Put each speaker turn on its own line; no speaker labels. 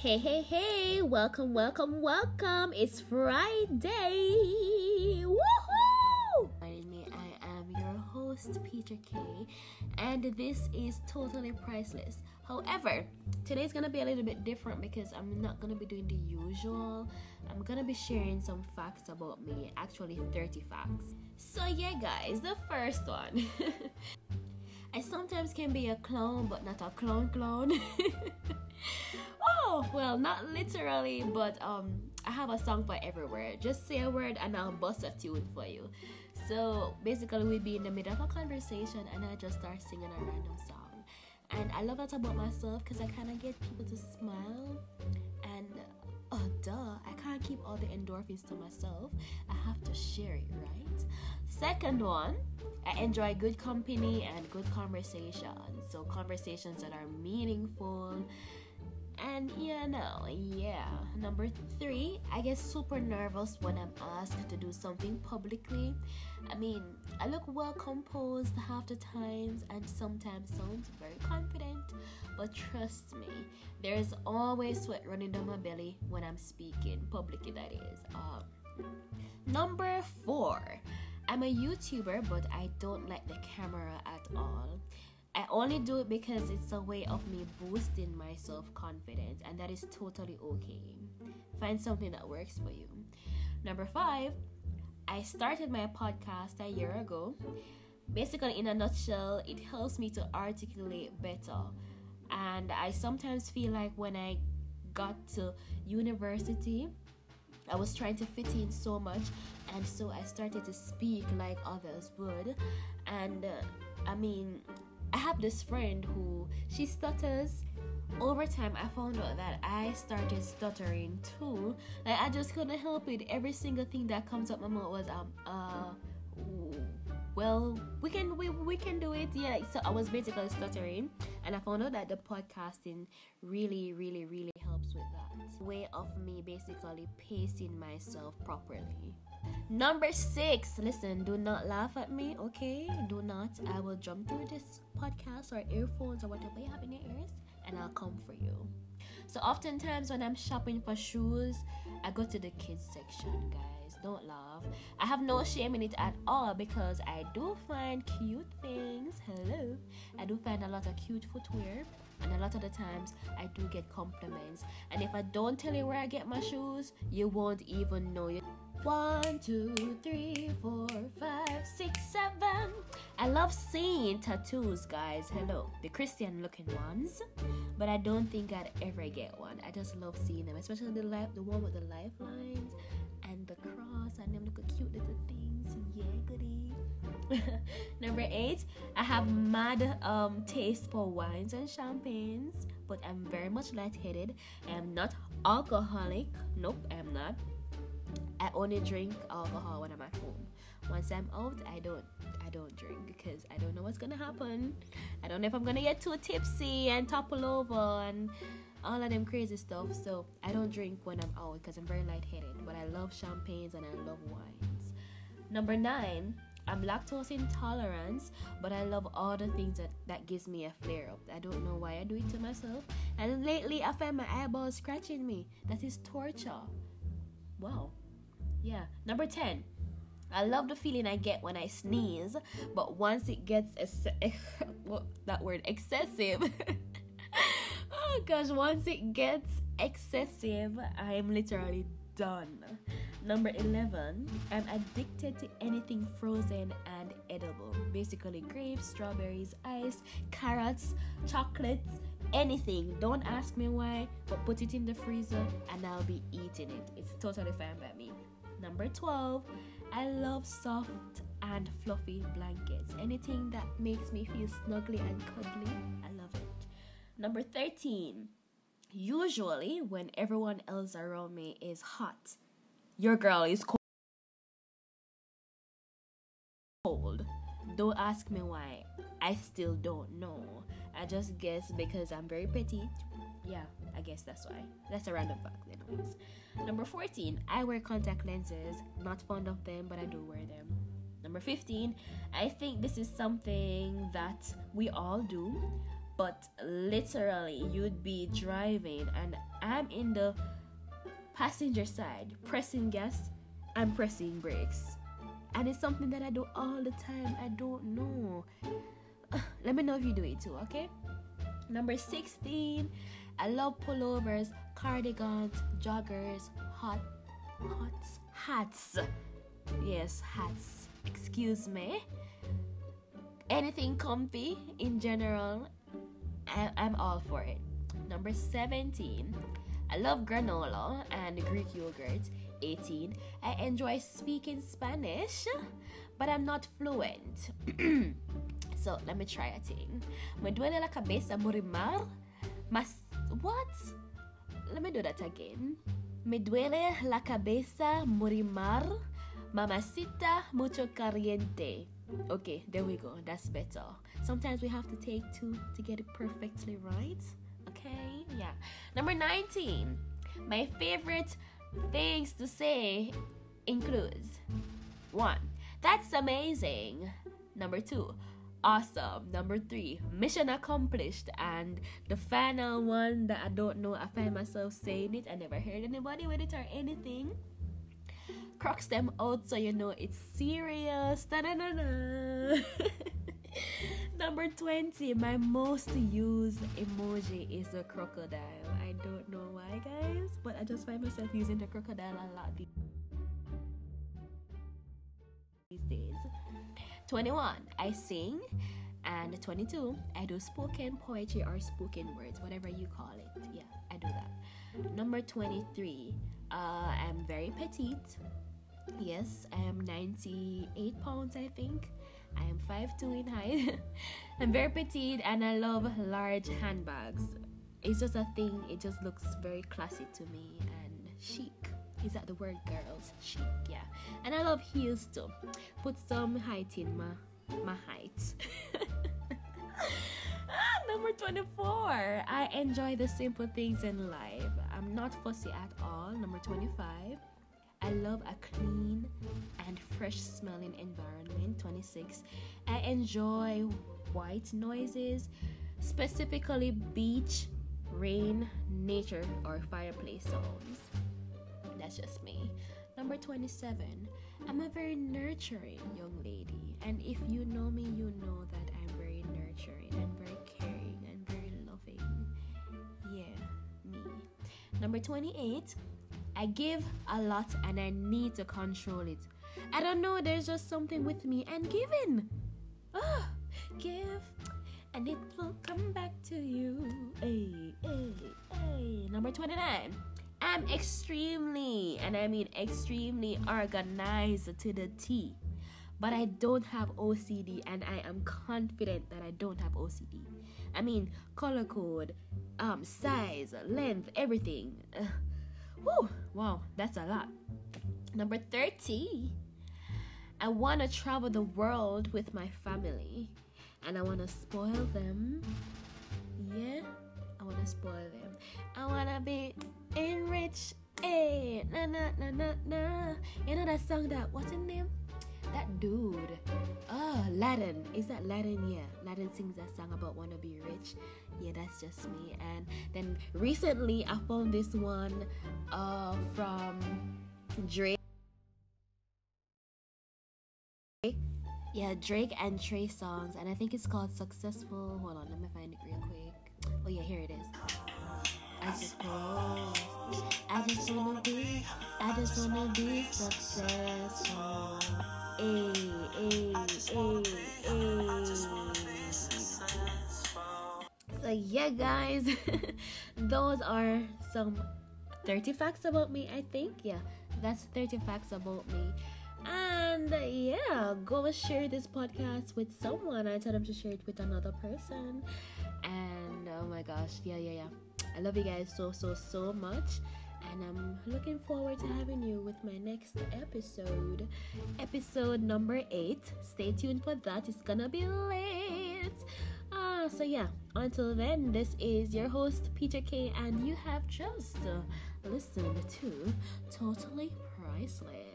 Hey, hey, hey, welcome, welcome, welcome. It's Friday. Woohoo! I am your host, Peter K, and this is totally priceless. However, today's gonna be a little bit different because I'm not gonna be doing the usual. I'm gonna be sharing some facts about me, actually, 30 facts. So, yeah, guys, the first one. I sometimes can be a clown, but not a clown clown. oh, well, not literally, but um, I have a song for every word. Just say a word and I'll bust a tune for you. So basically, we'd be in the middle of a conversation and I just start singing a random song. And I love that about myself because I kind of get people to smile. And oh, duh, I can't keep all the endorphins to myself. I have to share it, right? Second one, I enjoy good company and good conversation. So, conversations that are meaningful. And you know, yeah. Number three, I get super nervous when I'm asked to do something publicly. I mean, I look well composed half the times and sometimes sounds very confident, but trust me, there's always sweat running down my belly when I'm speaking publicly. That is. Um, number four, I'm a YouTuber, but I don't like the camera at all. I only do it because it's a way of me boosting my self confidence, and that is totally okay. Find something that works for you. Number five, I started my podcast a year ago. Basically, in a nutshell, it helps me to articulate better. And I sometimes feel like when I got to university, I was trying to fit in so much, and so I started to speak like others would. And uh, I mean, I have this friend who she stutters. Over time, I found out that I started stuttering too. Like I just couldn't help it. Every single thing that comes up my mouth was um uh well we can we, we can do it yeah so i was basically stuttering and i found out that the podcasting really really really helps with that way of me basically pacing myself properly number six listen do not laugh at me okay do not i will jump through this podcast or earphones or whatever you have in your ears and i'll come for you so oftentimes when i'm shopping for shoes i go to the kids section guys don't laugh. I have no shame in it at all because I do find cute things. Hello. I do find a lot of cute footwear. And a lot of the times I do get compliments. And if I don't tell you where I get my shoes, you won't even know. One, two, three, four, five, six, seven. I love seeing tattoos, guys. Hello, the Christian looking ones. But I don't think I'd ever get one. I just love seeing them, especially the life, the one with the lifelines and the cross and them little cute little things. Yeah, goody. Number eight, I have mad um taste for wines and champagnes, but I'm very much lightheaded. I am not alcoholic. Nope, I'm not. I only drink alcohol when I'm at home. Once I'm out, I don't I don't drink because I don't know what's gonna happen. I don't know if I'm gonna get too tipsy and topple over and all of them crazy stuff. So I don't drink when I'm out because I'm very lightheaded. But I love champagnes and I love wines. Number nine, I'm lactose intolerant, but I love all the things that, that gives me a flare up. I don't know why I do it to myself. And lately I find my eyeballs scratching me. That is torture. Wow. Yeah. Number 10. I love the feeling I get when I sneeze, but once it gets ex- that word excessive, oh gosh, once it gets excessive, I'm literally done. Number 11, I'm addicted to anything frozen and edible. Basically, grapes, strawberries, ice, carrots, chocolates, anything. Don't ask me why, but put it in the freezer and I'll be eating it. It's totally fine by me. Number 12, I love soft and fluffy blankets. Anything that makes me feel snuggly and cuddly, I love it. Number 13, usually when everyone else around me is hot, your girl is cold. Don't ask me why. I still don't know. I just guess because I'm very petite. Yeah, I guess that's why. That's a random fact, anyways. Number 14, I wear contact lenses. Not fond of them, but I do wear them. Number 15, I think this is something that we all do, but literally you'd be driving and I'm in the passenger side pressing gas and pressing brakes. And it's something that I do all the time. I don't know. Let me know if you do it too, okay? Number 16, I love pullovers, cardigans, joggers, hot hats, hats. Yes, hats. Excuse me. Anything comfy in general, I, I'm all for it. Number 17, I love granola and Greek yogurt. 18, I enjoy speaking Spanish, but I'm not fluent. so let me try a thing. Me duele la cabeza morimar. Mas what? Let me do that again. Me duele la cabeza morimar. Mamacita mucho caliente. Okay, there we go. That's better. Sometimes we have to take two to get it perfectly right. Okay, yeah. Number 19. My favorite things to say includes one, that's amazing. Number two, awesome. Number three, mission accomplished. And the final one that I don't know, I find myself saying it. I never heard anybody with it or anything. Crocs them out so you know it's serious. Number 20, my most used emoji is a crocodile. I don't know why, guys, but I just find myself using the crocodile a lot these days. 21, I sing. And 22, I do spoken poetry or spoken words, whatever you call it. Yeah, I do that. Number 23, uh, I'm very petite. Yes, I am 98 pounds, I think. I am 5'2 in height. I'm very petite and I love large handbags. It's just a thing, it just looks very classy to me and chic. Is that the word, girls? Chic, yeah. And I love heels too. Put some height in my my height. number 24. I enjoy the simple things in life. I'm not fussy at all. Number 25. I love a clean and fresh smelling environment. 26. I enjoy white noises, specifically beach, rain, nature, or fireplace sounds. That's just me. Number 27. I'm a very nurturing young lady. And if you know me, you know that I'm very nurturing and very caring and very loving. Yeah, me. Number 28. I give a lot and I need to control it. I don't know, there's just something with me and giving. Ah, give and it will come back to you. Hey, hey, hey. Number 29. I'm extremely, and I mean extremely organized to the T. But I don't have OCD, and I am confident that I don't have OCD. I mean, color code, um, size, length, everything. Whew, wow, that's a lot. Number 30. I want to travel the world with my family and I want to spoil them. Yeah, I want to spoil them. I want to be enriched. Hey, na na na na na. You know that song that what's his name? That dude. Oh, Latin. Is that Latin? Yeah. Latin sings that song about wanna be rich. Yeah, that's just me. And then recently I found this one uh from Drake. Yeah, Drake and Trey Songz, and I think it's called Successful. Hold on, let me find it real quick. Oh yeah, here it is. I I just wanna be, I just wanna be successful. So yeah, guys, those are some 30 facts about me. I think yeah, that's 30 facts about me. And yeah, go share this podcast with someone. I tell them to share it with another person. And oh my gosh, yeah, yeah, yeah. I love you guys so, so, so much. And I'm looking forward to having you with my next episode. Episode number eight. Stay tuned for that. It's gonna be late. Ah, so yeah. Until then, this is your host Peter K, and you have just listened to Totally Priceless.